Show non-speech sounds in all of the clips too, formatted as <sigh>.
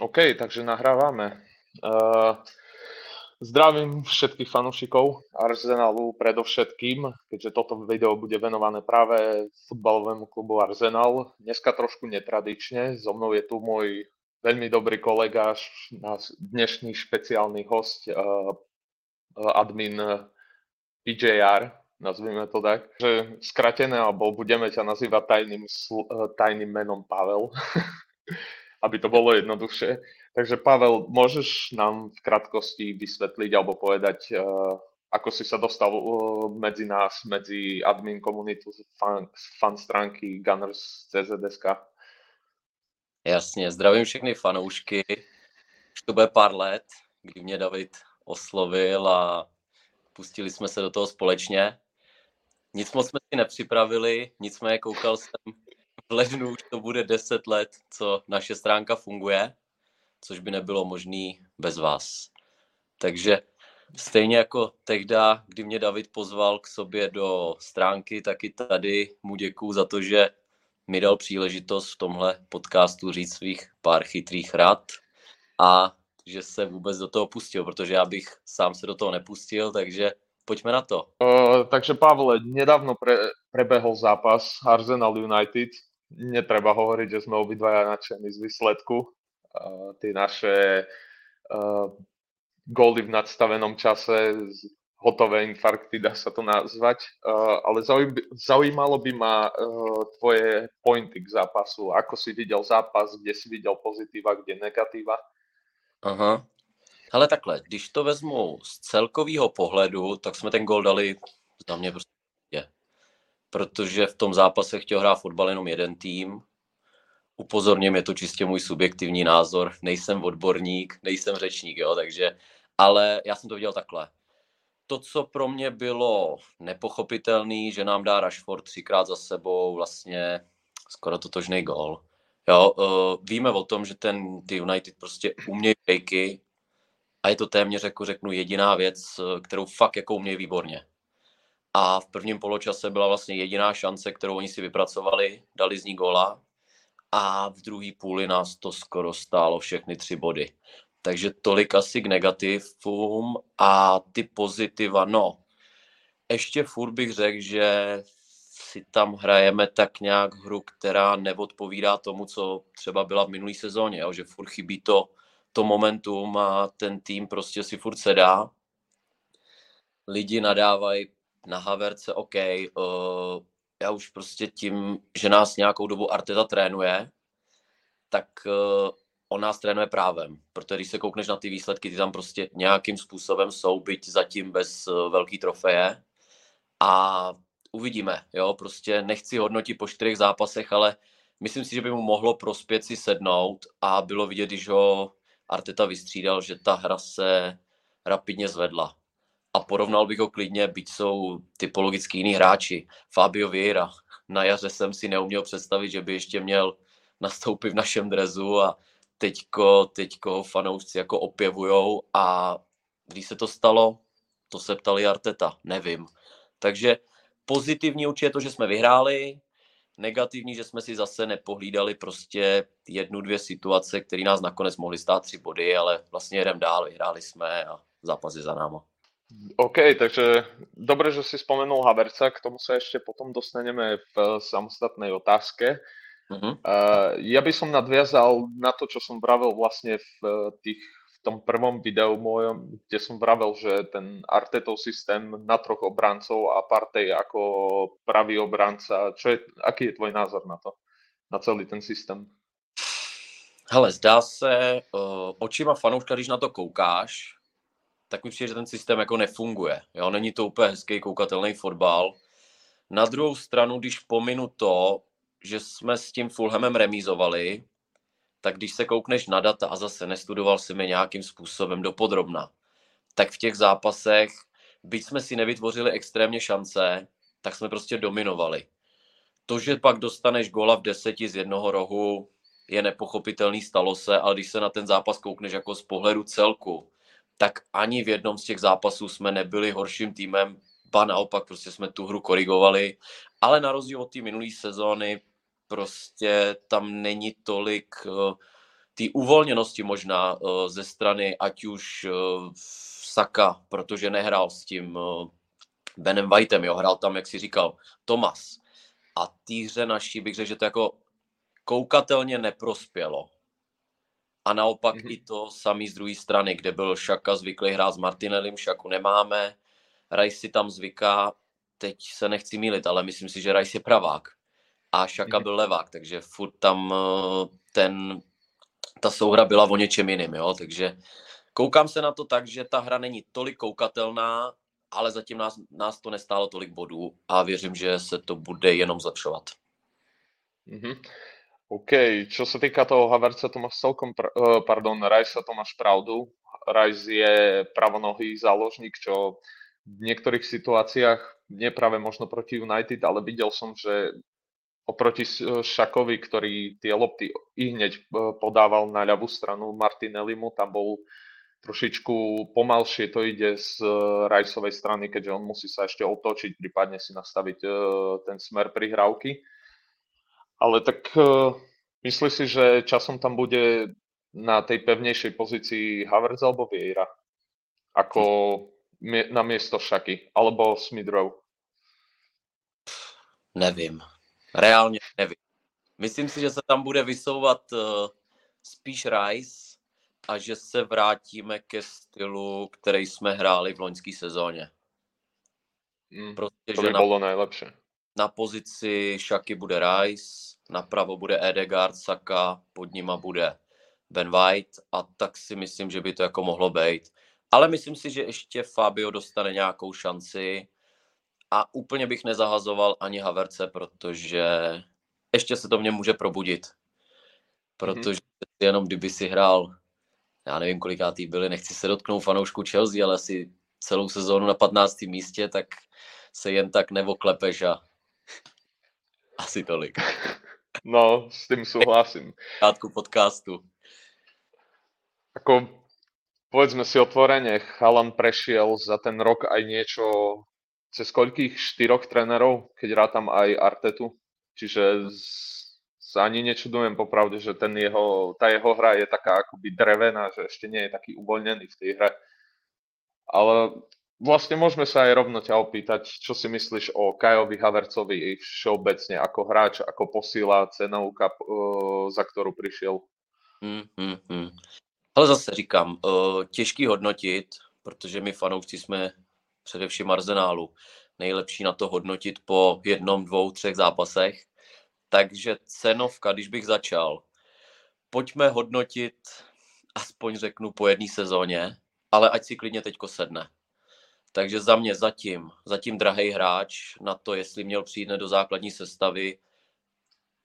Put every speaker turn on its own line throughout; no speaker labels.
OK, takže nahrávame. Uh, zdravím všetkých fanúšikov Arsenalu predovšetkým, keďže toto video bude venované práve futbalovému klubu Arsenal. Dneska trošku netradične, so mnou je tu môj veľmi dobrý kolega, náš dnešný špeciálny host, uh, admin PJR, nazvime to tak, že skratené, alebo budeme ťa nazývať tajným, tajným menom Pavel. <laughs> aby to bolo jednoduchšie. Takže Pavel, môžeš nám v krátkosti vysvetliť alebo povedať, uh, ako si sa dostal uh, medzi nás, medzi admin komunitu fan, fan stránky Gunners CZSK?
Jasně, zdravím všechny fanoušky. Už to bude pár let, kdy mě David oslovil a pustili jsme se do toho společně. Nic moc jsme si nepřipravili, nicméně koukal jsem lednu už to bude 10 let, co naše stránka funguje, což by nebylo možné bez vás. Takže stejně jako tehdy, kdy mě David pozval k sobě do stránky, tak i tady mu děkuju za to, že mi dal příležitost v tomhle podcastu říct svých pár chytrých rad a že se vůbec do toho pustil, protože já bych sám se do toho nepustil, takže pojďme na to.
Uh, takže Pavle, nedávno pre, prebehol zápas Arsenal United netreba hovoriť, že sme obidvaja nadšení z výsledku. Uh, tie naše uh, góly v nadstavenom čase, hotové infarkty, dá sa to nazvať. Uh, ale zaujímalo by ma uh, tvoje pointy k zápasu. Ako si viděl zápas, kde si viděl pozitiva, kde negativa?
Aha. Ale takhle, když to vezmu z celkového pohledu, tak jsme ten gol dali za mě prostě protože v tom zápase chtěl hrát fotbal jenom jeden tým. Upozorním, je to čistě můj subjektivní názor, nejsem odborník, nejsem řečník, jo, takže, ale já jsem to viděl takhle. To, co pro mě bylo nepochopitelný, že nám dá Rashford třikrát za sebou vlastně skoro totožný gol. Jo, uh, víme o tom, že ten, ty United prostě umějí breaky a je to téměř, jako řeknu, jediná věc, kterou fakt jako umějí výborně a v prvním poločase byla vlastně jediná šance, kterou oni si vypracovali, dali z ní gola a v druhé půli nás to skoro stálo všechny tři body. Takže tolik asi k negativům a ty pozitiva, no, ještě furt bych řekl, že si tam hrajeme tak nějak hru, která neodpovídá tomu, co třeba byla v minulé sezóně, jo? že furt chybí to, to momentum a ten tým prostě si furt sedá. Lidi nadávají na Haverce, OK, uh, já už prostě tím, že nás nějakou dobu Arteta trénuje, tak uh, on nás trénuje právem, protože když se koukneš na ty výsledky, ty tam prostě nějakým způsobem jsou, byť zatím bez uh, velký trofeje. A uvidíme, jo, prostě nechci hodnotit po čtyřech zápasech, ale myslím si, že by mu mohlo prospět si sednout a bylo vidět, když ho Arteta vystřídal, že ta hra se rapidně zvedla a porovnal bych ho klidně, byť jsou typologicky jiní hráči. Fabio Vieira. Na jaře jsem si neuměl představit, že by ještě měl nastoupit v našem drezu a teďko, teďko fanoušci jako opěvujou a když se to stalo, to se ptali Arteta, nevím. Takže pozitivní určitě je to, že jsme vyhráli, negativní, že jsme si zase nepohlídali prostě jednu, dvě situace, které nás nakonec mohly stát tři body, ale vlastně jedem dál, vyhráli jsme a zápas je za náma.
OK, takže dobre, že si spomenul Haverca, k tomu sa ešte potom dostaneme v samostatnej otázke. Uh-huh. Uh, ja by som nadviazal na to, čo som vravel vlastne v, tých, v tom prvom videu mojom, kde som vravel, že ten Artetov systém na troch obrancov a Partey ako pravý obranca. Čo je, aký je tvoj názor na to? Na celý ten systém?
Hele, zdá se, uh, očima fanouška, když na to koukáš, tak mi přijde, že ten systém jako nefunguje. Jo? Není to úplně hezký koukatelný fotbal. Na druhou stranu, když pominu to, že jsme s tím Fulhamem remízovali, tak když se koukneš na data a zase nestudoval si mi nějakým způsobem dopodrobna, tak v těch zápasech, byť jsme si nevytvořili extrémně šance, tak jsme prostě dominovali. To, že pak dostaneš gola v deseti z jednoho rohu, je nepochopitelný, stalo se, ale když se na ten zápas koukneš jako z pohledu celku, tak ani v jednom z těch zápasů jsme nebyli horším týmem, ba naopak prostě jsme tu hru korigovali, ale na rozdíl od té minulé sezóny prostě tam není tolik uh, té uvolněnosti možná ze strany ať už Saka, protože nehrál s tím Benem Whiteem, jo, hrál tam, jak si říkal, Tomas. A týře naší bych řekl, že to jako koukatelně neprospělo. A naopak mm-hmm. i to samý z druhé strany, kde byl Šaka zvyklý hrát s Martinelem, Šaku nemáme, Rice si tam zvyká, teď se nechci mílit, ale myslím si, že Rice je pravák a Šaka mm-hmm. byl levák, takže furt tam eh, ten, ta souhra byla o něčem jiným, jo, takže koukám se na to tak, že ta hra není tolik koukatelná, ale zatím nás, nás to nestálo tolik bodů a věřím, že se to bude jenom zlepšovat.
Mm-hmm. OK, čo sa týka toho Haverca, to máš celkom, pr- uh, pardon, Rice, to máš pravdu. Rice je pravonohý záložník, čo v niektorých situáciách, nie práve možno proti United, ale videl som, že oproti Šakovi, ktorý tie lopty i hneď e, podával na ľavú stranu Martinellimu, tam bol trošičku pomalšie to ide z e, Rajsovej strany, keďže on musí sa ešte otočiť, prípadne si nastaviť ten smer prihrávky ale tak uh, myslíš si, že časom tam bude na tej pevnejšej pozícii Havertz alebo Vieira? Ako na miesto Šaky? Alebo Smidrow?
Nevím. Reálně nevím. Myslím si, že se tam bude vysouvat uh, spíš Rice a že se vrátíme ke stylu, který jsme hráli v loňské sezóně.
Mm, prostě, to by že bylo na, nejlepší.
Na pozici Šaky bude Rice, napravo bude Edegard, Saka, pod nima bude Ben White a tak si myslím, že by to jako mohlo být. Ale myslím si, že ještě Fabio dostane nějakou šanci a úplně bych nezahazoval ani Haverce, protože ještě se to v něm může probudit. Protože mm-hmm. jenom kdyby si hrál, já nevím, kolikátý byli, nechci se dotknout fanoušku Chelsea, ale asi celou sezónu na 15. místě, tak se jen tak nevoklepeš a asi tolik.
No, s tým súhlasím. <laughs>
Krátku podcastu.
Ako, povedzme si otvorene, Chalan prešiel za ten rok aj niečo cez koľkých štyroch trénerov, keď rátam aj Artetu. Čiže sa ani nečudujem popravde, že ten jeho, tá jeho hra je taká akoby drevená, že ešte nie je taký uvoľnený v tej hre. Ale vlastne môžeme sa aj rovno ťa opýtať, čo si myslíš o Kajovi Havercovi všeobecne ako hráč, ako posíla cenovka, za ktorou přišel?
Hmm, hmm, hmm. Ale zase říkám, těžký hodnotit, protože my fanoušci jsme především Arzenálu nejlepší na to hodnotit po jednom, dvou, třech zápasech. Takže cenovka, když bych začal, pojďme hodnotit, aspoň řeknu po jedné sezóně, ale ať si klidně teďko sedne. Takže za mě zatím, zatím drahý hráč na to, jestli měl přijít do základní sestavy,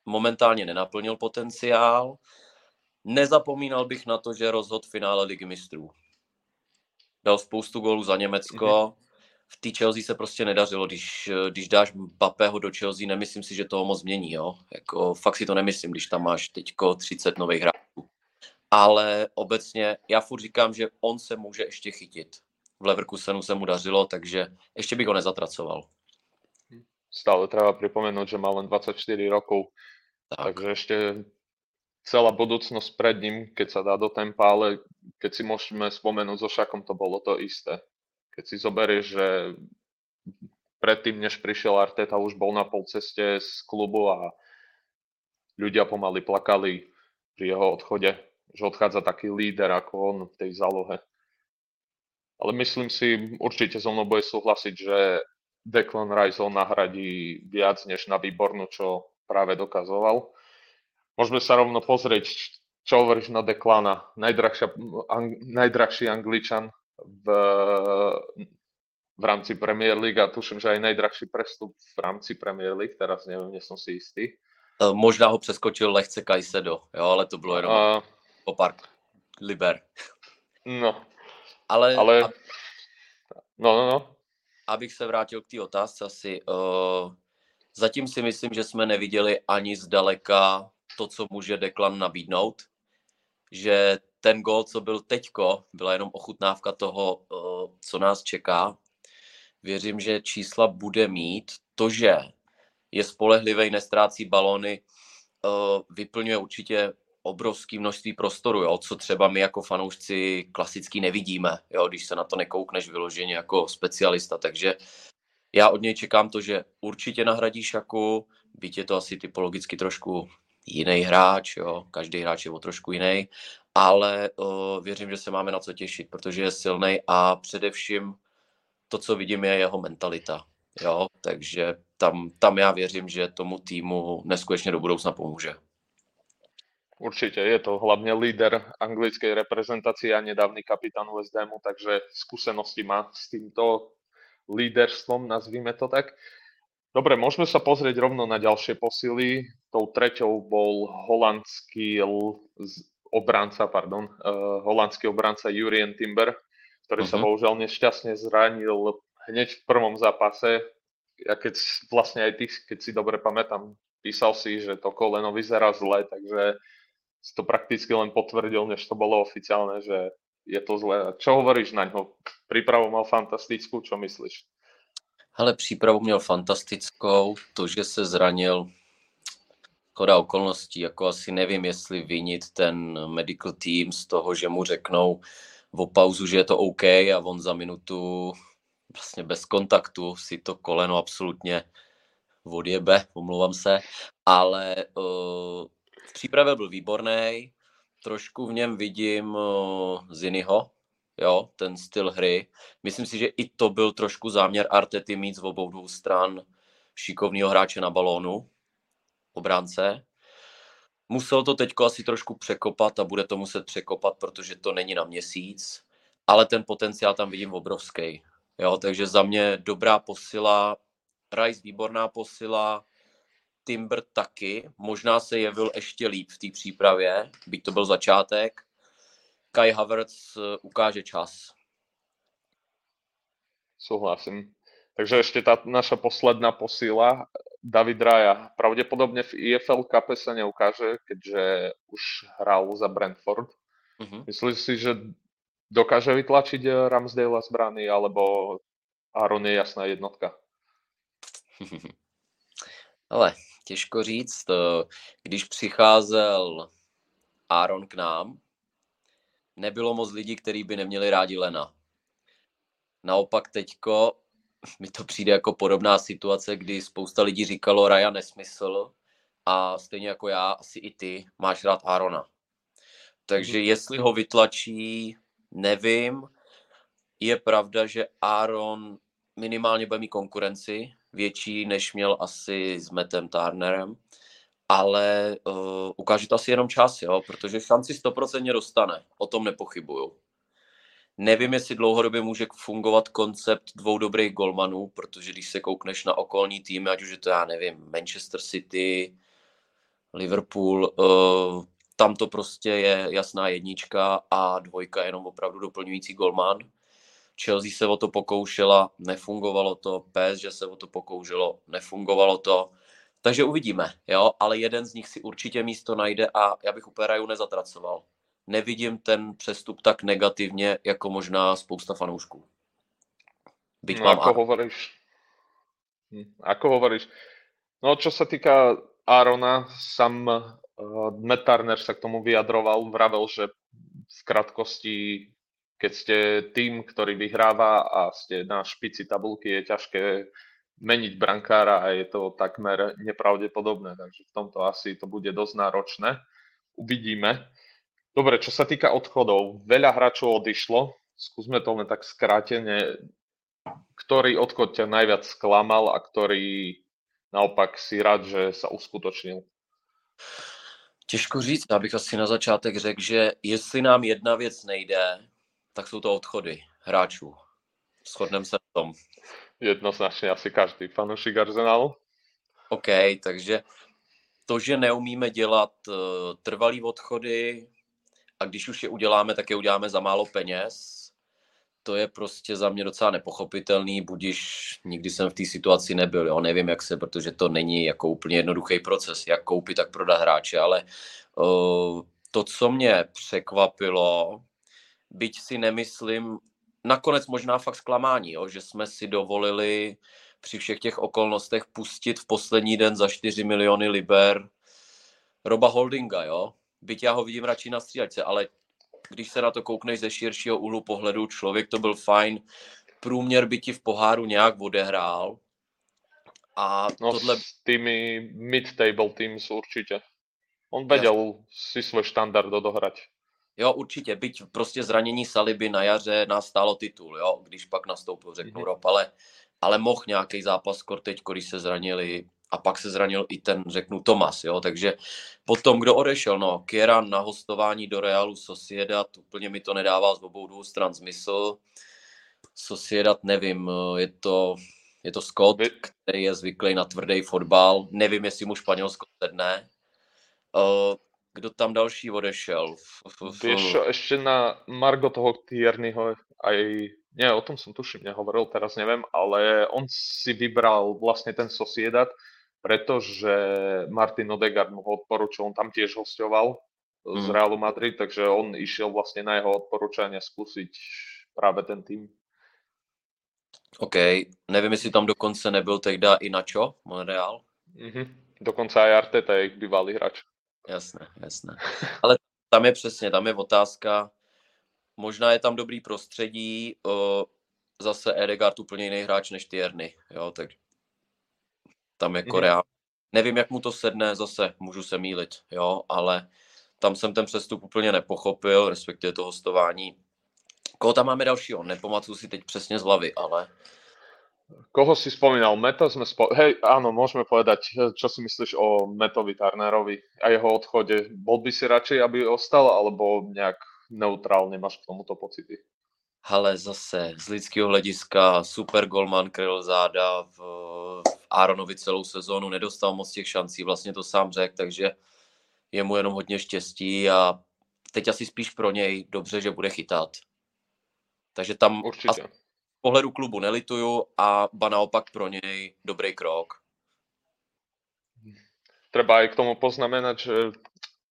momentálně nenaplnil potenciál. Nezapomínal bych na to, že rozhod finále ligy mistrů. Dal spoustu gólů za Německo. Mm-hmm. V té Chelsea se prostě nedařilo. Když, když dáš Bapého do Chelsea, nemyslím si, že toho moc změní. Jo? Jako, fakt si to nemyslím, když tam máš teďko 30 nových hráčů. Ale obecně já furt říkám, že on se může ještě chytit v Leverkusenu se mu dařilo, takže ještě bych ho nezatracoval.
Stále treba pripomenúť, že má len 24 rokov, tak. takže ešte celá budúcnosť pred ním, keď sa dá do tempa, ale keď si môžeme spomenúť so Šakom, to bolo to isté. Keď si zoberieš, že predtým, než prišiel Arteta, už bol na polceste z klubu a ľudia pomaly plakali pri jeho odchode, že odchádza taký líder ako on v tej zálohe ale myslím si, určite so mnou bude súhlasiť, že Declan Rice ho nahradí viac než na výbornú, čo práve dokazoval. Môžeme sa rovno pozrieť, čo hovoríš na Declana. ang, najdrahší angličan v, v rámci Premier League a tuším, že aj najdrahší prestup v rámci Premier League, teraz neviem, nie som si istý.
E, možná ho přeskočil lehce Kajsedo, jo, ale to bylo jenom uh, o pár liber.
No,
ale,
ale... A... No, no, no.
Abych se vrátil k té otázce asi. Uh, zatím si myslím, že jsme neviděli ani zdaleka to, co může Deklan nabídnout. Že ten gol, co byl teďko, byla jenom ochutnávka toho, uh, co nás čeká. Věřím, že čísla bude mít. To, že je spolehlivý, nestrácí balony, uh, vyplňuje určitě obrovské množství prostoru, jo, co třeba my jako fanoušci klasicky nevidíme, jo, když se na to nekoukneš vyloženě jako specialista, takže já od něj čekám to, že určitě nahradí Šaku, byť je to asi typologicky trošku jiný hráč, jo, každý hráč je o trošku jiný, ale uh, věřím, že se máme na co těšit, protože je silný a především to, co vidím, je jeho mentalita. Jo, takže tam, tam já věřím, že tomu týmu neskutečně do budoucna pomůže.
Určite je to hlavne líder anglickej reprezentácie a nedávny kapitán West Hamu, takže skúsenosti má s týmto líderstvom, nazvíme to tak. Dobre, môžeme sa pozrieť rovno na ďalšie posily. Tou treťou bol holandský obranca, pardon, uh, holandský obranca Jurien Timber, ktorý uh-huh. sa mhm. bohužiaľ nešťastne zranil hneď v prvom zápase. Ja keď vlastne aj ty, keď si dobre pamätám, písal si, že to koleno vyzerá zle, takže si to prakticky len potvrdil, než to bolo oficiálne, že je to zlé. Čo hovoríš na ňo? Prípravu mal fantastickú, čo myslíš?
Hele, přípravu měl fantastickou, to, že se zranil, choda okolností, jako asi nevím, jestli vinit ten medical team z toho, že mu řeknou o pauzu, že je to OK a on za minutu vlastně bez kontaktu si to koleno absolutně odjebe, omlouvám se, ale uh, v přípravě byl výborný, trošku v něm vidím uh, Zinyho, jo, ten styl hry. Myslím si, že i to byl trošku záměr Artety mít z obou dvou stran šikovného hráče na balónu, obránce. Musel to teďko asi trošku překopat a bude to muset překopat, protože to není na měsíc, ale ten potenciál tam vidím obrovský. Jo, takže za mě dobrá posila, Rice výborná posila, Timber taky, možná se jevil ještě líp v té přípravě, byť to byl začátek. Kai Havertz eh, ukáže čas.
Souhlasím. Takže ještě ta naša posledná posila, David Raya. Pravděpodobně v EFL Cup se neukáže, keďže už hrál za Brentford. Uh-huh. Myslíš si, že dokáže vytlačiť Ramsdale z brány, alebo Aaron je jasná jednotka? <laughs>
Ale těžko říct. Když přicházel Aaron k nám, nebylo moc lidí, kteří by neměli rádi Lena. Naopak teďko <laughs> mi to přijde jako podobná situace, kdy spousta lidí říkalo Raja nesmysl a stejně jako já, asi i ty, máš rád Arona. Takže mhm. jestli ho vytlačí, nevím. Je pravda, že Aaron minimálně bude mít konkurenci, větší, než měl asi s Metem Turnerem, ale uh, ukáže to asi jenom čas, jo, protože šanci 100% dostane, o tom nepochybuju. Nevím, jestli dlouhodobě může fungovat koncept dvou dobrých golmanů, protože když se koukneš na okolní týmy, ať už je to, já nevím, Manchester City, Liverpool, uh, tam to prostě je jasná jednička a dvojka jenom opravdu doplňující golman. Chelsea se o to pokoušela, nefungovalo to, PSG se o to pokoušelo, nefungovalo to. Takže uvidíme, jo, ale jeden z nich si určitě místo najde a já bych úplně Raju nezatracoval. Nevidím ten přestup tak negativně, jako možná spousta fanoušků.
Byť no, mám ako hovoríš, hm, ako hovoríš, no čo sa týka Arona, sam uh, Matt Turner sa k tomu vyjadroval, vravel, že v krátkosti keď ste tým, ktorý vyhráva a ste na špici tabulky, je ťažké meniť brankára a je to takmer nepravdepodobné, takže v tomto asi to bude dosť náročné. Uvidíme. Dobre, čo sa týka odchodov, veľa hráčov odišlo, skúsme to len tak skrátene, ktorý odchod ťa najviac sklamal a ktorý naopak si rád, že sa uskutočnil?
Těžko říct, abych asi na začátek řekl, že jestli nám jedna věc nejde, tak jsou to odchody hráčů. Shodneme se v tom.
Jednoznačně asi každý fanoušek Arsenalu.
OK, takže to, že neumíme dělat uh, trvalý odchody a když už je uděláme, tak je uděláme za málo peněz, to je prostě za mě docela nepochopitelný, budiž nikdy jsem v té situaci nebyl, jo, nevím jak se, protože to není jako úplně jednoduchý proces, jak koupit, tak prodat hráče, ale uh, to, co mě překvapilo, byť si nemyslím, nakonec možná fakt zklamání, jo, že jsme si dovolili při všech těch okolnostech pustit v poslední den za 4 miliony liber Roba Holdinga, jo. byť já ho vidím radši na střídačce, ale když se na to koukneš ze širšího úhlu pohledu, člověk to byl fajn, průměr by ti v poháru nějak odehrál. A
no
tohle...
s tými mid-table teams určitě. On věděl si svůj štandard odohrať.
Jo, určitě, byť prostě zranění Saliby na jaře nás stálo titul, jo, když pak nastoupil, řeknu mm-hmm. Rob, ale, ale mohl nějaký zápas skoro teď, když se zranili a pak se zranil i ten, řeknu, Tomas, jo, takže potom, kdo odešel, no, Kieran na hostování do Realu Sociedad, úplně mi to nedává z obou dvou stran smysl, Sociedad, nevím, je to, je to Scott, který je zvyklý na tvrdý fotbal, nevím, jestli mu Španělsko sedne, uh, kdo tam další odešel?
Vieš čo, ešte na Margo toho Tierneyho aj, nie, o tom som tuším nehovoril, teraz neviem, ale on si vybral vlastne ten Sociedad, pretože Martin Odegaard mu ho odporučil, on tam tiež hostoval z mhm. Realu Madrid, takže on išiel vlastne na jeho odporúčanie skúsiť práve ten tým.
OK, nevím, jestli tam dokonce nebyl tehda i Nacho, Monreal.
Mm-hmm. Dokonce aj Arteta je ich bývalý hráč.
Jasné, jasné. Ale tam je přesně, tam je otázka, možná je tam dobrý prostředí, o, zase Edegard úplně jiný hráč než Tierney, jo, tak tam je Korea. Mm. Nevím, jak mu to sedne, zase můžu se mílit, jo, ale tam jsem ten přestup úplně nepochopil, respektive to hostování. Koho tam máme dalšího? Nepamatuju si teď přesně z hlavy, ale
Koho si spomínal? Meta sme spo... Hej, áno, môžeme povedať, čo si myslíš o Metovi Turnerovi a jeho odchode. Bol by si radšej, aby ostal, alebo nejak neutrálne máš k tomuto pocity?
Ale zase z lidského hlediska super golman kryl záda v, v Aaronovi celou sezónu, nedostal moc těch šancí, vlastně to sám řekl, takže je mu jenom hodně štěstí a teď asi spíš pro něj dobře, že bude chytat. Takže tam
Určitě.
Pohledu klubu nelituju a ba naopak pro něj dobrý krok.
Treba aj k tomu poznamenať, že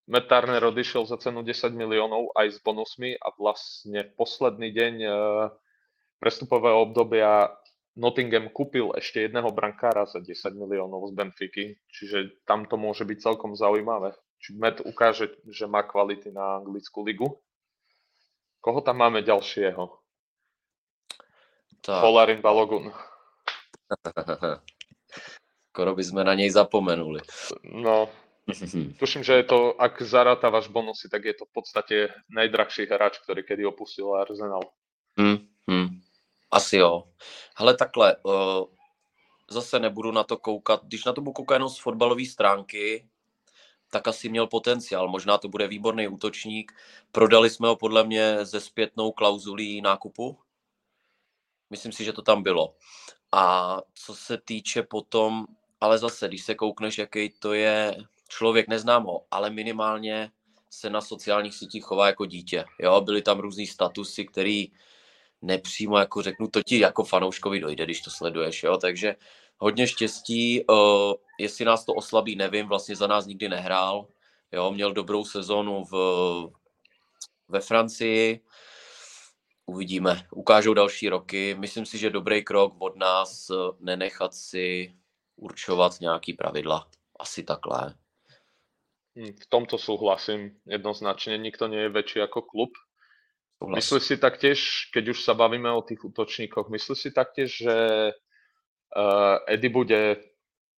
Matt Turner za cenu 10 miliónov aj s bonusmi a vlastne posledný deň eh, prestupového obdobia Nottingham kúpil ešte jedného brankára za 10 miliónov z Benfiky, čiže tam to môže byť celkom zaujímavé. Či Matt ukáže, že má kvality na anglickú ligu. Koho tam máme ďalšieho? Tak. Polarin Balogun. <laughs>
Skoro by sme na nej zapomenuli.
No, <laughs> tuším, že je to, ak zarátávaš bonusy, tak je to v podstate najdrahší hráč, ktorý kedy opustil Arsenal.
Hmm, hmm. Asi jo. Ale takhle, uh, zase nebudu na to koukat. Když na to budu koukat jenom z fotbalové stránky, tak asi měl potenciál. Možná to bude výborný útočník. Prodali jsme ho podle mě ze zpětnou klauzulí nákupu. Myslím si, že to tam bylo. A co se týče potom, ale zase, když se koukneš, jaký to je člověk, neznám ho, ale minimálně se na sociálních sítích chová jako dítě. Jo, byly tam různý statusy, který nepřímo, jako řeknu, to ti jako fanouškovi dojde, když to sleduješ, jo, takže hodně štěstí, uh, jestli nás to oslabí, nevím, vlastně za nás nikdy nehrál, jo, měl dobrou sezonu v, ve Francii, uvidíme. Ukážou další roky. Myslím si, že dobrý krok od nás eh, nenechat si určovat nějaký pravidla. Asi takhle.
Hm, v tomto souhlasím jednoznačně. Nikto nie je väčší jako klub. Souhlas. Myslíš si taktiež, keď už sa bavíme o tých útočníkoch, myslíš si taktiež, že uh, Eddie bude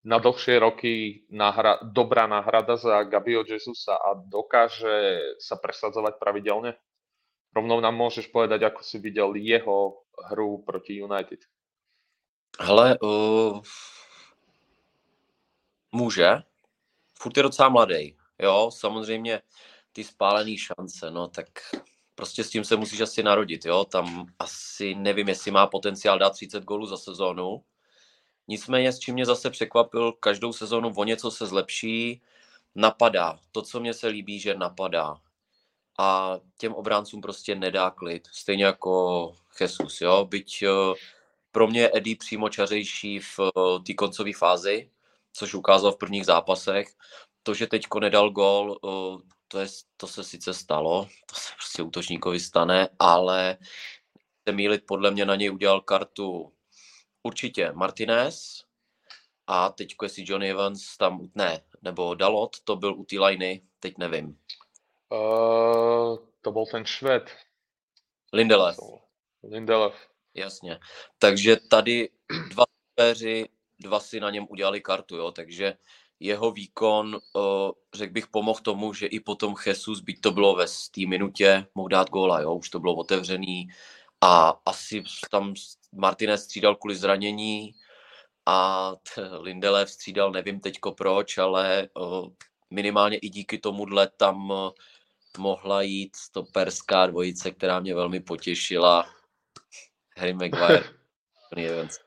na dlhšie roky nahra- dobrá náhrada za Gabio Jesusa a dokáže sa presadzovať pravidelne? Rovnou nám môžeš povedať, ako si viděl jeho hru proti United.
Hele, uh, může. Furt je docela mladý. Jo, samozřejmě ty spálené šance, no tak prostě s tím se musíš asi narodit, jo. Tam asi nevím, jestli má potenciál dát 30 gólů za sezónu. Nicméně, s čím mě zase překvapil, každou sezónu o něco se zlepší, napadá. To, co mě se líbí, že napadá a těm obráncům prostě nedá klid. Stejně jako Jesus, jo. Byť eh, pro mě Eddie přímo čařejší v eh, té koncové fázi, což ukázal v prvních zápasech. To, že teďko nedal gol, eh, to, je, to se sice stalo, to se prostě útočníkovi stane, ale se mílit podle mě na něj udělal kartu určitě Martinez a teďko jestli Johnny Evans tam, ne, nebo Dalot, to byl u té liney, teď nevím.
Uh, to bol ten Šved.
Lindelef.
Lindelef.
Jasně. Takže tady dva supéři, dva si na něm udělali kartu, jo, takže jeho výkon, řekl bych, pomohl tomu, že i potom Jesus, byť to bylo ve té minutě, mohl dát góla, jo, už to bylo otevřený a asi tam Martinez střídal kvůli zranění a Lindelef střídal, nevím teďko proč, ale minimálně i díky tomuhle tam mohla jít stoperská dvojice, která mě velmi potěšila. Harry Maguire, <laughs> Evans.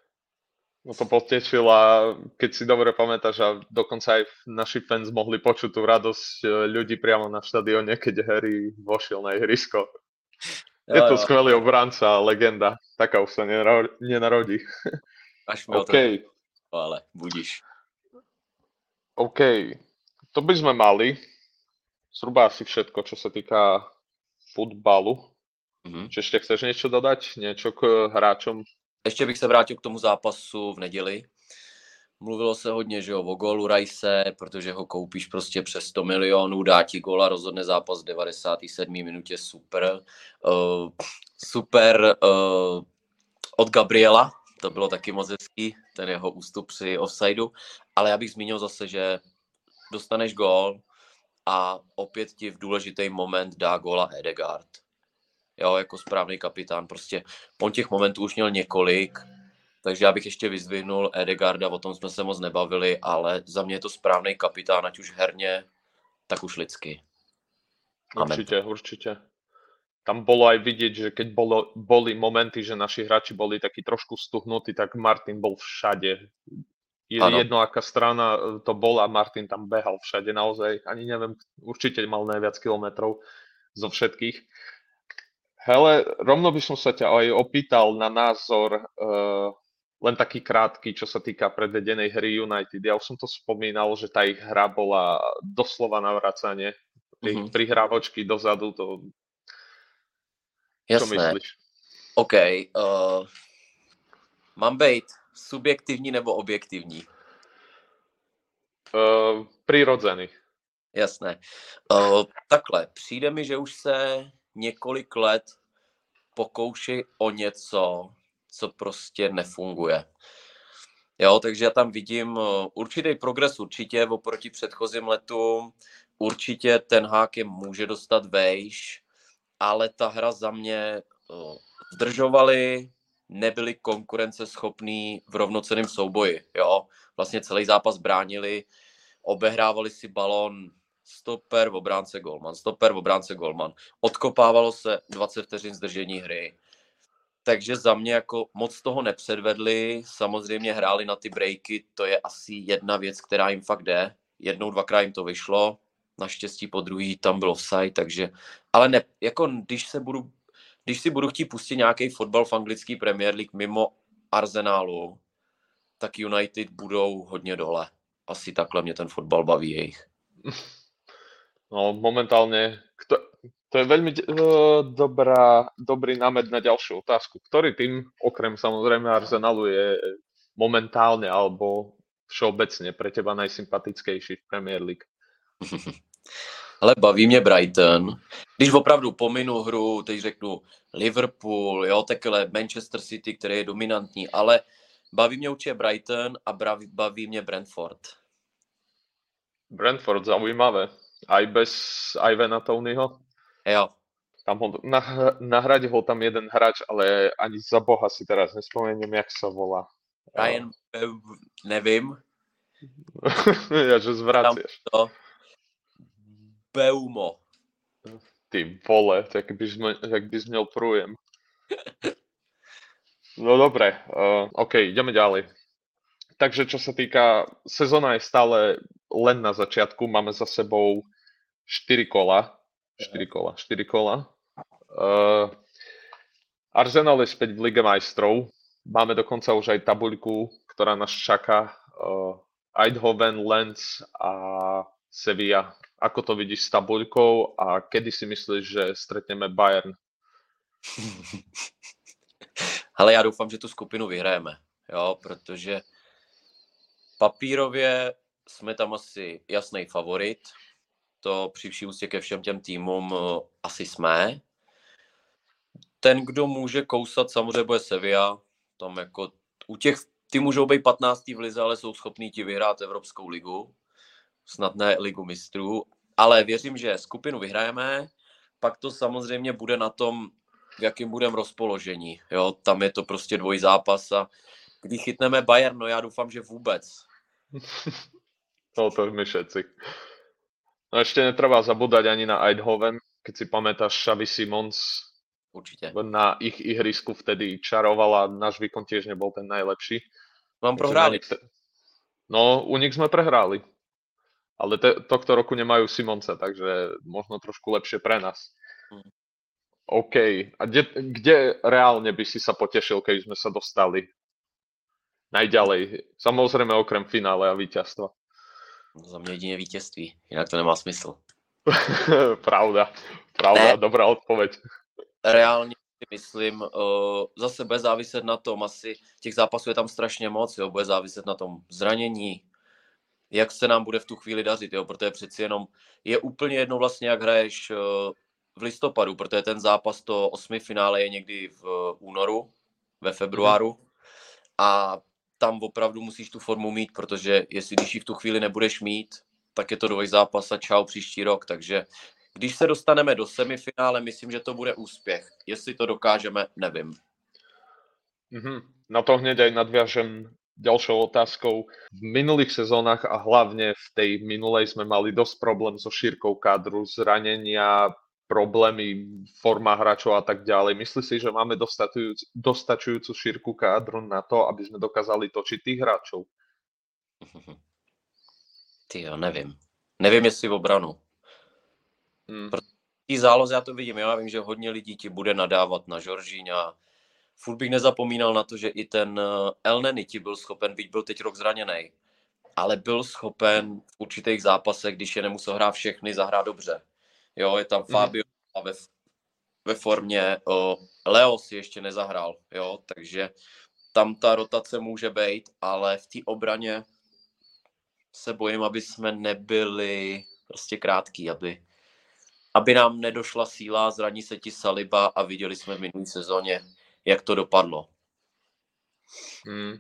No to potešila, keď si dobre pamätáš a dokonca aj naši fans mohli počuť tú radosť e, ľudí priamo na štadióne, keď Harry vošiel na ihrisko. Jo, <laughs> je to jo. skvelý obranca, legenda. Taká už sa nenarodí. <laughs>
Až okay. to... Ale budíš.
OK. To by sme mali. Zhruba asi všetko, čo sa týka futbalu. Mm-hmm. Či ešte chceš niečo dodať? Niečo k hráčom
ještě bych se vrátil k tomu zápasu v neděli. Mluvilo se hodně, že jo, o gólu Rajse, protože ho koupíš prostě přes 100 milionů, dá ti góla, rozhodne zápas v 97. minutě, super. Uh, super uh, od Gabriela, to bylo taky moc hezký, ten jeho ústup při offsideu, ale já bych zmínil zase, že dostaneš gól a opět ti v důležitý moment dá góla Edegard jo, jako správný kapitán. Prostě on těch momentů už měl několik, takže já bych ještě vyzdvihnul Edegarda, o tom jsme se moc nebavili, ale za mě je to správný kapitán, ať už herně, tak už lidsky.
Amen. Určitě, určitě. Tam bolo aj vidieť, že keď bolo, boli momenty, že naši hráči boli takí trošku stuhnutí, tak Martin bol všade. Je ano. jedno, aká strana to bola, Martin tam behal všade naozaj. Ani neviem, určite mal najviac kilometrov zo všetkých. Hele, rovno by som sa ťa aj opýtal na názor uh, len taký krátky, čo sa týka predvedenej hry United. Ja už som to spomínal, že tá ich hra bola doslova na vracanie. Mm-hmm. Prihrávočky dozadu, to...
Jasné. Čo myslíš? OK. Uh, mám být subjektivní nebo objektivní?
Uh, přirozený.
Jasné. Uh, takhle, přijde mi, že už se několik let pokoušej o něco, co prostě nefunguje. Jo, takže já tam vidím eh, určitý progres určitě oproti předchozím letům. Určitě ten hákem může dostat vejš, ale ta hra za mě zdržovali, nebyli konkurenceschopní v rovnoceném souboji. Jo? Vlastně celý zápas bránili, obehrávali si balon stoper, obránce golman, stoper, obránce golman. Odkopávalo se 20 vteřin zdržení hry. Takže za mě jako moc toho nepředvedli, samozřejmě hráli na ty breaky, to je asi jedna věc, která jim fakt jde. Jednou, dvakrát jim to vyšlo, naštěstí po druhý tam bylo offside, takže, ale ne, jako když se budu, když si budu chtít pustit nějaký fotbal v anglický Premier League mimo Arsenálu, tak United budou hodně dole. Asi takhle mě ten fotbal baví jejich.
No momentálne, kto, to je veľmi uh, dobrá, dobrý námed na ďalšiu otázku. Ktorý tým, okrem samozrejme Arsenalu, je momentálne alebo všeobecne pre teba najsympatickejší v Premier League? <laughs>
Ale baví mě Brighton. Když opravdu pominu hru, teď řeknu Liverpool, jo, takhle Manchester City, který je dominantní, ale baví mě určitě Brighton a baví, baví mě Brentford.
Brentford, zaujímavé aj bez Ivana Tonyho.
Jo.
Tam ho, nahradil ho tam jeden hráč, ale ani za boha si teraz nespomeniem, jak sa volá.
Ryan, uh, nevím. <laughs>
ja, že zvracieš. To...
Beumo.
Ty vole, tak bys, jak bys měl průjem. No dobre, uh, OK, ideme ďalej. Takže čo sa týka, sezóna je stále len na začiatku, máme za sebou 4 kola. 4 kola, 4 kola. Uh, Arsenal je späť v Lige majstrov. Máme dokonca už aj tabuľku, ktorá nás čaká. Uh, Eindhoven, Lens a Sevilla. Ako to vidíš s tabuľkou a kedy si myslíš, že stretneme Bayern? <laughs>
Ale já doufám, že tu skupinu vyhrajeme, jo, protože papírově jsme tam asi jasný favorit, to při vší úctě ke všem těm týmům eh, asi jsme. Ten, kdo může kousat, samozřejmě bude Sevilla. Tam jako u těch, ty můžou být 15. v lize, ale jsou schopní ti vyhrát Evropskou ligu. Snad ne ligu mistrů. Ale věřím, že skupinu vyhrajeme. Pak to samozřejmě bude na tom, v jakým budeme rozpoložení. Jo, tam je to prostě dvoj zápas a když chytneme Bayern, no já doufám, že vůbec. <laughs>
no to my všetci. No ešte netreba zabúdať ani na Eindhoven, keď si pamätáš Xavi Simons
Určite.
na ich ihrisku vtedy čarovala, náš výkon tiež nebol ten najlepší.
Vám prohráli.
No, u nich sme prehrali. Ale te, tohto roku nemajú Simonca, takže možno trošku lepšie pre nás. Hmm. OK. A kde, kde reálne by si sa potešil, keď sme sa dostali najďalej? Samozrejme okrem finále a víťazstva.
No, za mě jedině vítězství, jinak to nemá smysl. <laughs>
pravda, pravda, ne. dobrá odpověď.
Reálně si myslím, uh, zase bude záviset na tom, asi těch zápasů je tam strašně moc, jo, bude záviset na tom zranění, jak se nám bude v tu chvíli dařit, jo, protože přeci jenom je úplně jedno vlastně, jak hraješ uh, v listopadu, protože ten zápas to osmi finále je někdy v uh, únoru, ve februáru mm. a tam opravdu musíš tu formu mít, protože jestli když ji v tu chvíli nebudeš mít, tak je to dvoj zápas a čau příští rok, takže když se dostaneme do semifinále, myslím, že to bude úspěch. Jestli to dokážeme, nevím.
Mm-hmm. Na to hned aj nadviažem ďalšou otázkou. V minulých sezónach a hlavne v tej minulej sme mali dosť problém so šírkou kádru, zranenia, problémy, forma hráčov a tak ďalej. Myslíš si, že máme dostačujúcu, šírku kádru na to, aby sme dokázali točiť tých hráčov? <laughs>
Ty jo, nevím. Nevím, jestli v obranu. Hmm. Tý záloze já to vidím, já vím, že hodně lidí ti bude nadávat na Žoržíňa. Furt bych nezapomínal na to, že i ten eh, Elneny ti byl schopen, byť byl teď rok zraněný, ale byl schopen v určitých zápasech, když je nemusel hrát všechny, zahrát dobře. Jo, je tam mhm. Fabio mm. ve, ve formě, o, Leo si ještě nezahrál, jo, takže tam ta rotace může být, ale v té obraně se bojím, aby jsme nebyli prostě krátký, aby, aby nám nedošla síla, zraní se ti Saliba a viděli jsme v minulé sezóně, jak to dopadlo. Mm.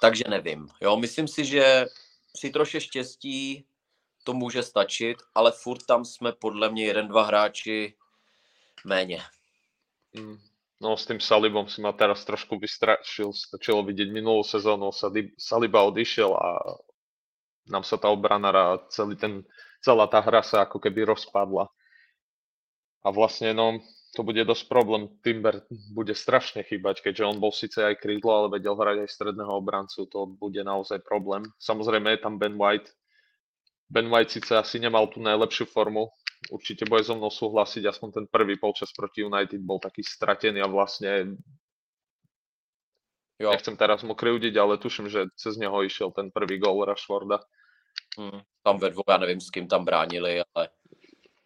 Takže nevím. Jo, myslím si, že při troše štěstí to může stačit, ale furt tam jsme podle mě jeden, dva hráči méně.
Mm. No s tým Salibom si ma teraz trošku vystrašil. Stačilo vidieť minulú sezónu, Saliba odišiel a nám sa tá obrana a celý ten, celá tá hra sa ako keby rozpadla. A vlastne no, to bude dosť problém. Timber bude strašne chýbať, keďže on bol síce aj krídlo, ale vedel hrať aj stredného obrancu. To bude naozaj problém. Samozrejme je tam Ben White, Ben White síce asi nemal tú najlepšiu formu, určite bude so mnou súhlasiť, aspoň ten prvý polčas proti United bol taký stratený a vlastne jo. nechcem teraz mu kryudiť, ale tuším, že cez neho išiel ten prvý gol Rashforda.
Hmm, tam ve dvou, ja neviem, s kým tam bránili, ale...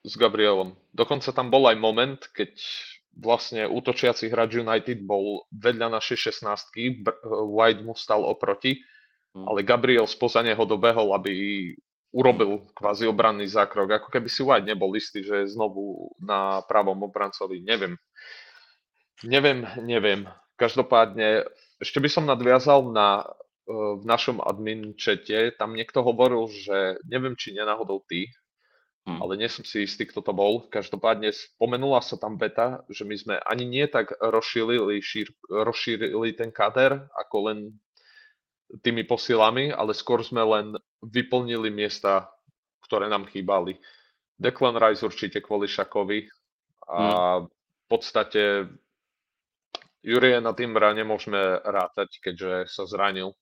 S Gabrielom. Dokonca tam bol aj moment, keď vlastne útočiaci hráč United bol vedľa našej 16 White mu stal oproti, hmm. ale Gabriel spoza neho dobehol, aby urobil kvázi obranný zákrok, ako keby si White nebol istý, že je znovu na pravom obrancovi. Neviem. Neviem, neviem. Každopádne, ešte by som nadviazal na v našom admin čete, tam niekto hovoril, že neviem, či nenáhodou ty, hmm. ale nie som si istý, kto to bol. Každopádne spomenula sa tam beta, že my sme ani nie tak rozšírili, šír, rozšírili ten kader, ako len tými posilami, ale skôr sme len vyplnili miesta, ktoré nám chýbali. Declan Rice určite kvôli Šakovi a hmm. v podstate Jurie na Timbra nemôžeme rátať, keďže sa zranil.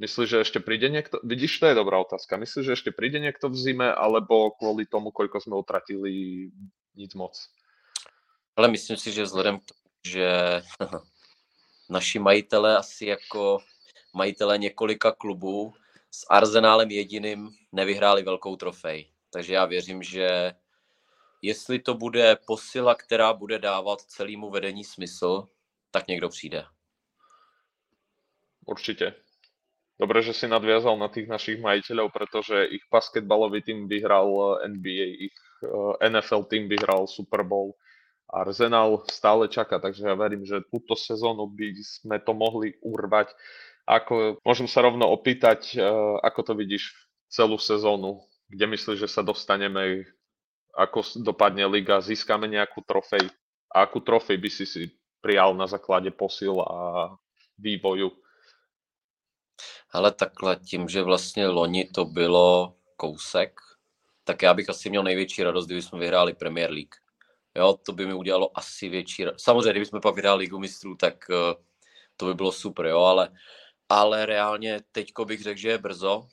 Myslíš, že ešte príde niekto? Vidíš, to je dobrá otázka. Myslíš, že ešte príde niekto v zime, alebo kvôli tomu, koľko sme utratili, nic moc?
Ale myslím si, že vzhledem k tomu, že <laughs> naši majitele asi jako majitele několika klubů s Arzenálem jediným nevyhráli velkou trofej. Takže já věřím, že jestli to bude posila, která bude dávat celému vedení smysl, tak někdo přijde.
Určitě. Dobre, že si nadviazal na tých našich majiteľov, pretože ich basketbalový tým vyhral NBA, ich eh, NFL tým vyhral Super Bowl. Arsenal stále čaká, takže ja verím, že túto sezónu by sme to mohli urvať. Ako, môžem sa rovno opýtať, eh, ako to vidíš celú sezónu, kde myslíš, že sa dostaneme, ako dopadne liga, získame nejakú trofej? A akú trofej by si si prijal na základe posil a vývoju
ale takhle tím, že vlastně loni to bylo kousek, tak já bych asi měl největší radost, kdyby jsme vyhráli Premier League. Jo, to by mi udělalo asi větší radost. Samozřejmě, kdyby jsme pak vyhráli Ligu mistrů, tak uh, to by bylo super, jo, ale, ale reálně teďko bych řekl, že je brzo.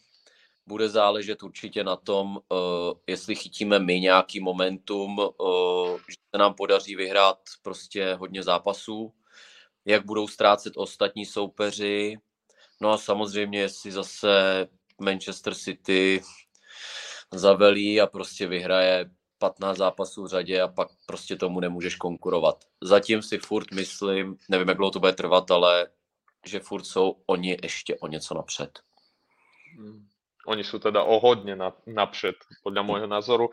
Bude záležet určitě na tom, uh, jestli chytíme my nějaký momentum, uh, že se nám podaří vyhrát prostě hodně zápasů, jak budou ztrácet ostatní soupeři, No a samozřejmě, jestli zase Manchester City zavelí a prostě vyhraje 15 zápasů v řadě a pak prostě tomu nemůžeš konkurovat. Zatím si furt myslím, nevím, jak dlouho to bude trvat, ale že furt jsou oni ještě o něco napřed.
Hmm. Oni jsou teda o hodně napřed, podle môjho názoru.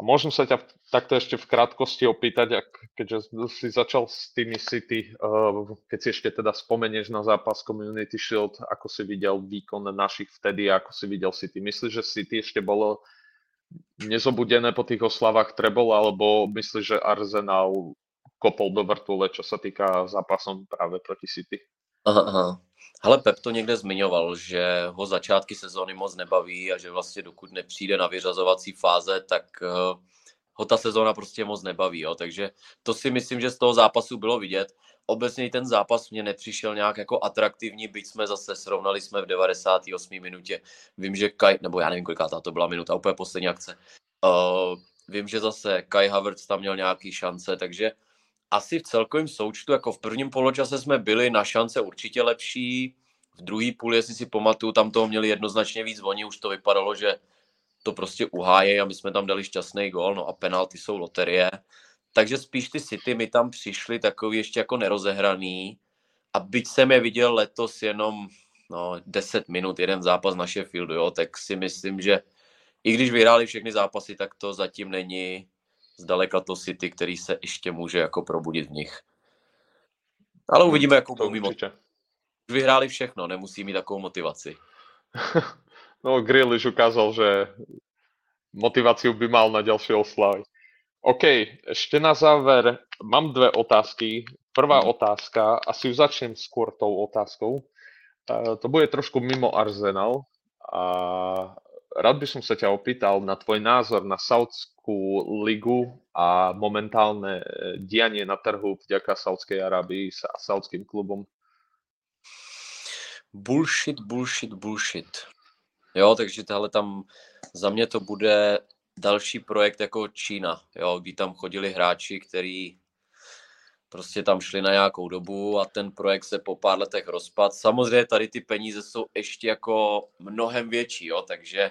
A môžem sa ťa takto ešte v krátkosti opýtať, ak, keďže si začal s tými City, uh, keď si ešte teda spomenieš na zápas Community Shield, ako si videl výkon našich vtedy, ako si videl City. Myslíš, že City ešte bolo nezobudené po tých oslavách Treble, alebo myslíš, že Arsenal kopol do vrtule, čo sa týka zápasom práve proti City?
Aha, aha. Ale Pep to někde zmiňoval, že ho začátky sezóny moc nebaví a že vlastně dokud nepřijde na vyřazovací fáze, tak uh, ho ta sezóna prostě moc nebaví. Jo. Takže to si myslím, že z toho zápasu bylo vidět. Obecně ten zápas mě nepřišel nějak jako atraktivní, byť jsme zase srovnali jsme v 98. minutě. Vím, že Kai, nebo já nevím, koliká to byla minuta, úplně poslední akce. Uh, vím, že zase Kai Havertz tam měl nějaký šance, takže asi v celkovém součtu, jako v prvním poločase jsme byli na šance určitě lepší, v druhý půl, jestli si pamatuju, tam toho měli jednoznačně víc, oni už to vypadalo, že to prostě uháje a my jsme tam dali šťastný gol, no a penalty jsou loterie. Takže spíš ty City mi tam přišly takový ještě jako nerozehraný a byť jsem je viděl letos jenom no, 10 minut, jeden zápas na Sheffieldu, jo, tak si myslím, že i když vyhráli všechny zápasy, tak to zatím není zdaleka to City, který se ještě může jako probudit v nich. Ale uvidíme, jakou budou mimo. Vyhráli všechno, nemusí mít takovou motivaci. <laughs>
no, Grealish ukázal, že motiváciu by mal na ďalšie oslavy. OK, ešte na záver mám dve otázky. Prvá hmm. otázka, asi začnem skôr tou otázkou. Uh, to bude trošku mimo Arsenal a rád by som sa ťa opýtal na tvoj názor na Saudskú ligu a momentálne dianie na trhu vďaka Saudskej Arábii a saudským klubom.
Bullshit, bullshit, bullshit. Jo, takže tahle tam za mě to bude další projekt jako Čína, jo, kdy tam chodili hráči, který prostě tam šli na nějakou dobu a ten projekt se po pár letech rozpad. Samozřejmě tady ty peníze jsou ještě jako mnohem větší, jo, takže,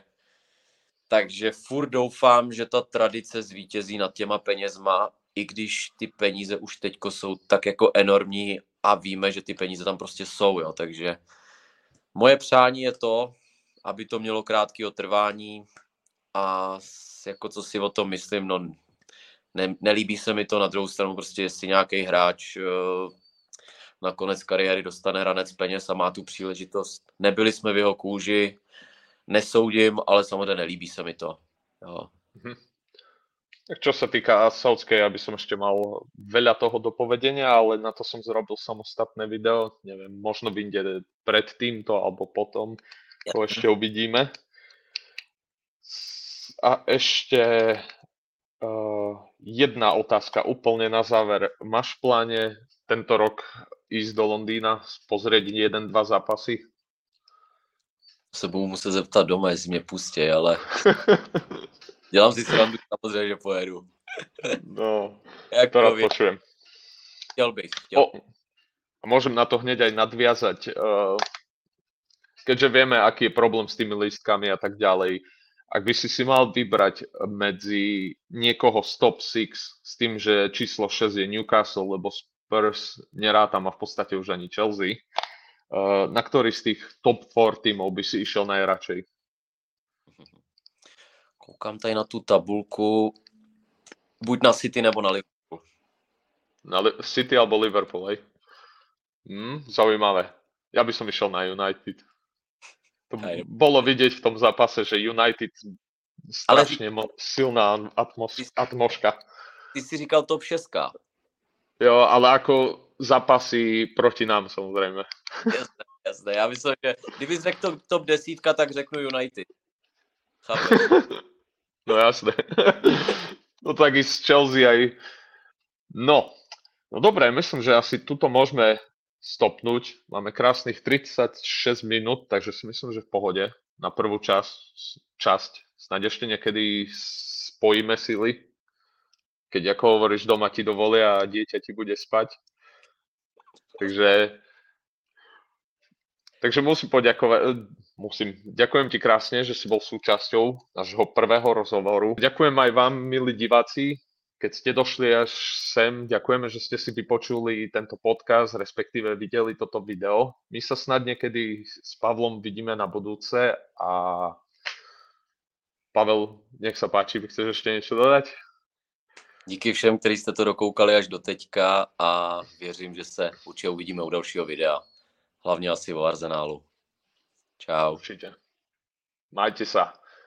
takže furt doufám, že ta tradice zvítězí nad těma penězma, i když ty peníze už teďko jsou tak jako enormní a víme, že ty peníze tam prostě jsou, jo, takže Moje přání je to, aby to mělo krátké trvání a jako co si o tom myslím, no ne, nelíbí se mi to na druhou stranu, prostě jestli nějaký hráč uh, na konec kariéry dostane ranec peněz a má tu příležitost. Nebyli jsme v jeho kůži, nesoudím, ale samozřejmě nelíbí se mi to. Jo. Mm-hmm.
Tak čo sa týka Saudskej, aby som ešte mal veľa toho do povedenia, ale na to som zrobil samostatné video. Neviem, možno vyjde pred týmto alebo potom. To ešte uvidíme. A ešte uh, jedna otázka úplne na záver. Máš v pláne tento rok ísť do Londýna, pozrieť jeden, dva zápasy?
Se budu muset zeptat doma, jestli mě pustí, ale <laughs> Dělám si srandu, samozřejmě, že pojedu.
No, <laughs> Jak to rád počujem.
Chtěl bych. Chtěl. O,
a môžem na to hneď aj nadviazať. Uh, keďže vieme, aký je problém s tými lístkami a tak ďalej, ak by si si mal vybrať medzi niekoho z top 6 s tým, že číslo 6 je Newcastle, lebo Spurs nerátam a v podstate už ani Chelsea, Uh, na ktorý z tých top 4 tímov by si išiel najradšej?
Koukám tady na tu tabulku. Buď na City nebo na Liverpool.
Na Li- City alebo Liverpool, hej? Hmm, zaujímavé. Ja by som išiel na United. To
Hej.
bolo vidieť v tom zápase, že United strašne mo- silná atmos- atmoška.
Ty jsi říkal top 6.
Jo, ale ako zápasy proti nám samozrejme.
Jasné, jasné. Já myslím, že kdybys řekl top, top desítka, tak řeknu United. Chápeš? <laughs>
No jasné. <laughs> no tak i z Chelsea aj... No, no dobre, myslím, že asi tuto môžeme stopnúť. Máme krásnych 36 minút, takže si myslím, že v pohode na prvú časť. časť. Snad ešte niekedy spojíme sily. Keď ako hovoríš, doma ti dovolia a dieťa ti bude spať. Takže takže musím poďakovať, musím. Ďakujem ti krásne, že si bol súčasťou nášho prvého rozhovoru. Ďakujem aj vám, milí diváci, keď ste došli až sem. Ďakujeme, že ste si vypočuli tento podcast, respektíve videli toto video. My sa snad niekedy s Pavlom vidíme na budúce a Pavel, nech sa páči, chceš ešte niečo dodať?
Díky všem, kteří jste to dokoukali až do teďka a věřím, že se určitě uvidíme u dalšího videa. Hlavně asi o Arsenálu. Čau.
Určite. Majte sa.